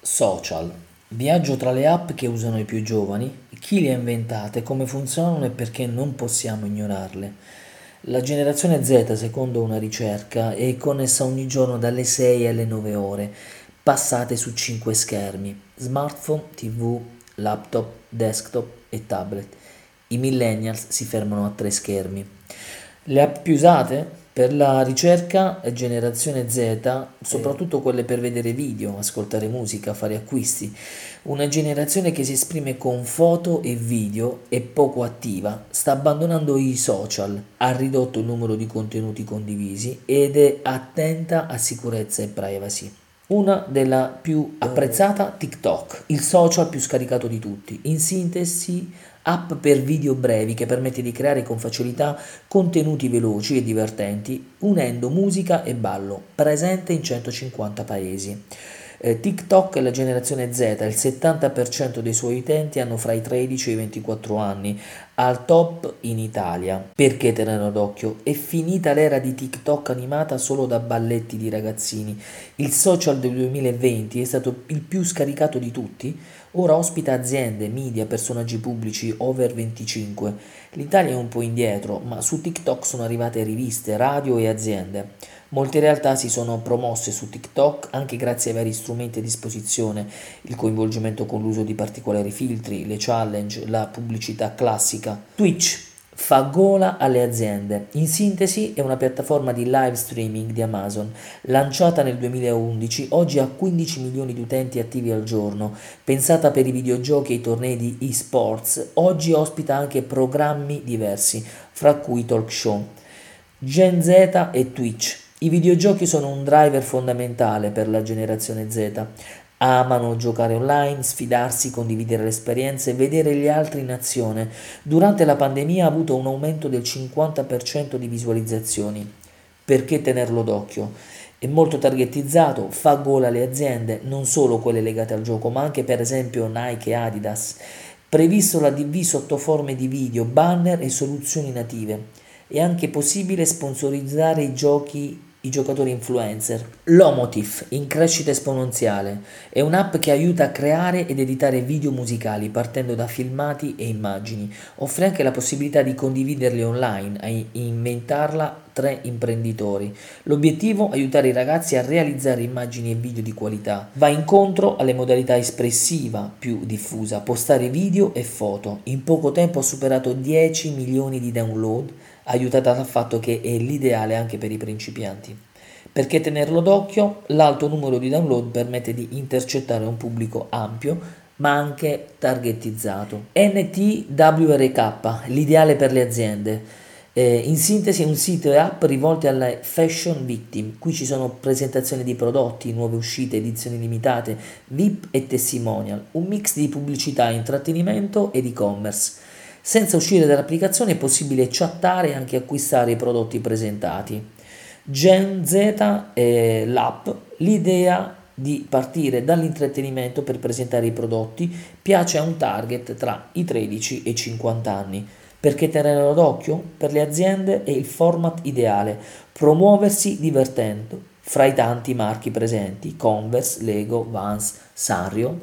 Social. Viaggio tra le app che usano i più giovani, chi le ha inventate, come funzionano e perché non possiamo ignorarle. La generazione Z, secondo una ricerca, è connessa ogni giorno dalle 6 alle 9 ore, passate su 5 schermi, smartphone, tv, laptop, desktop e tablet. I millennials si fermano a 3 schermi. Le app più usate? Per la ricerca generazione Z, soprattutto quelle per vedere video, ascoltare musica, fare acquisti, una generazione che si esprime con foto e video è poco attiva, sta abbandonando i social, ha ridotto il numero di contenuti condivisi ed è attenta a sicurezza e privacy. Una della più apprezzata TikTok, il social più scaricato di tutti. In sintesi, app per video brevi che permette di creare con facilità contenuti veloci e divertenti, unendo musica e ballo, presente in 150 paesi. Eh, TikTok è la generazione Z, il 70% dei suoi utenti hanno fra i 13 e i 24 anni, al top in Italia. Perché tenerlo d'occhio? È finita l'era di TikTok animata solo da balletti di ragazzini. Il social del 2020 è stato il più scaricato di tutti. Ora ospita aziende, media, personaggi pubblici over 25. L'Italia è un po' indietro, ma su TikTok sono arrivate riviste, radio e aziende. Molte realtà si sono promosse su TikTok anche grazie ai vari strumenti a disposizione, il coinvolgimento con l'uso di particolari filtri, le challenge, la pubblicità classica. Twitch fa gola alle aziende. In sintesi è una piattaforma di live streaming di Amazon, lanciata nel 2011, oggi ha 15 milioni di utenti attivi al giorno, pensata per i videogiochi e i tornei di esports, oggi ospita anche programmi diversi, fra cui talk show. Gen Z e Twitch i videogiochi sono un driver fondamentale per la generazione Z. Amano giocare online, sfidarsi, condividere le esperienze, vedere gli altri in azione. Durante la pandemia ha avuto un aumento del 50% di visualizzazioni. Perché tenerlo d'occhio? È molto targetizzato, fa gola alle aziende, non solo quelle legate al gioco, ma anche per esempio Nike e Adidas. Previsto la DV sotto forme di video, banner e soluzioni native. È anche possibile sponsorizzare i giochi i giocatori influencer. Lomotif, in crescita esponenziale, è un'app che aiuta a creare ed editare video musicali partendo da filmati e immagini. Offre anche la possibilità di condividerli online, a inventarla tre imprenditori. L'obiettivo è aiutare i ragazzi a realizzare immagini e video di qualità. Va incontro alle modalità espressiva più diffusa, postare video e foto. In poco tempo ha superato 10 milioni di download aiutata dal fatto che è l'ideale anche per i principianti. Perché tenerlo d'occhio? L'alto numero di download permette di intercettare un pubblico ampio ma anche targetizzato. NTWRK, l'ideale per le aziende. Eh, in sintesi un sito e app rivolte alle fashion victim. Qui ci sono presentazioni di prodotti, nuove uscite, edizioni limitate, VIP e testimonial, un mix di pubblicità, intrattenimento ed e-commerce. Senza uscire dall'applicazione è possibile chattare e anche acquistare i prodotti presentati. Gen Z è l'app, l'idea di partire dall'intrattenimento per presentare i prodotti piace a un target tra i 13 e i 50 anni. Perché tenerlo d'occhio? Per le aziende è il format ideale, promuoversi divertendo fra i tanti marchi presenti, Converse, Lego, Vans, Sanrio,